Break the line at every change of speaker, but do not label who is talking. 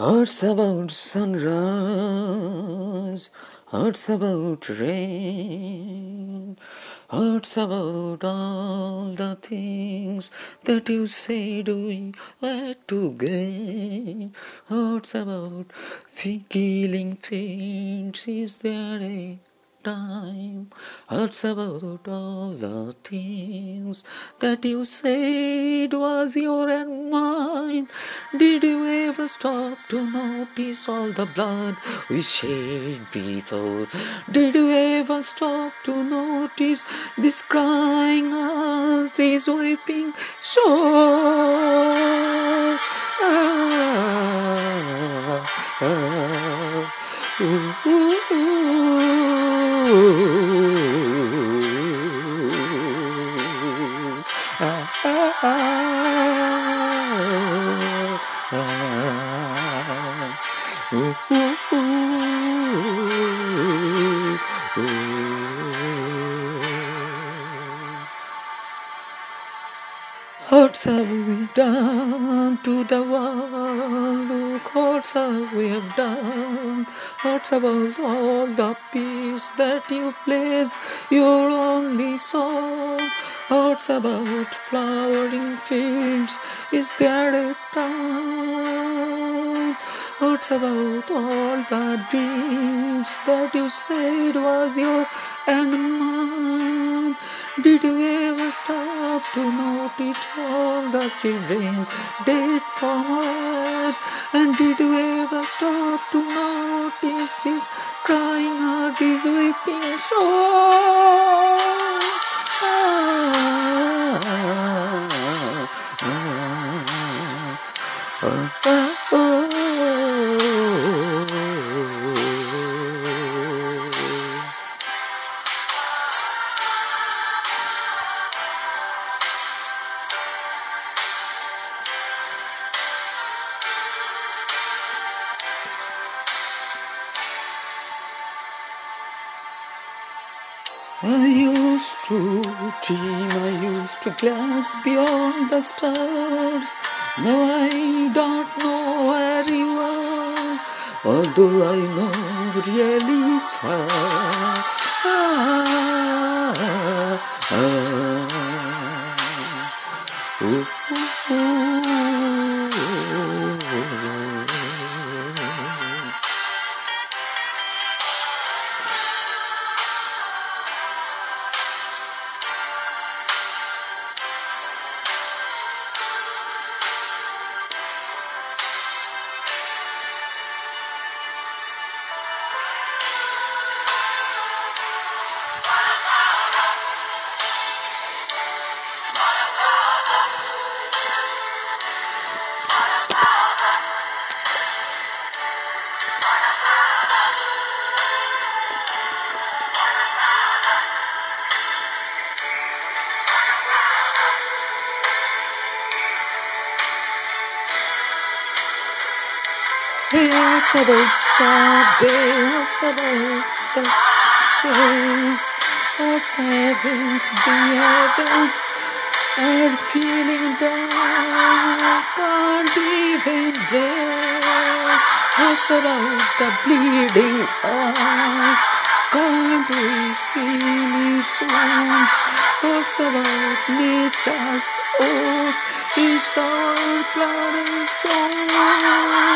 Hearts about sunrise, hearts about rain, hearts about all the things that you said we had to gain. Hearts about feeling faint, is there a time. Hearts about all the things that you said was your and mine. Did you ever stop to notice all the blood we shed before? Did you ever stop to notice this crying out, this weeping shore? Ah, ah. Ah, ah, ah, ah. Ooh, Hearts have we done to the world? Look, hearts have we have done. Hearts about all the peace that you place your only song. Hearts about flowering fields. Is there a time? Hearts about all the dreams that you said was your and mine. Did you ever stop to notice all the children dead from earth? And did you ever stop to notice this crying heart, this weeping? Ah, ah, ah, I used to dream, I used to glance beyond the stars. Now I don't know where you are, although I know really far. Ah, ah, ah. Ooh, ooh, are feeling down. Can't even breathe. What's about the bleeding heart? Can't we feel its wounds? What's about nature's oath? It's our blood and soul.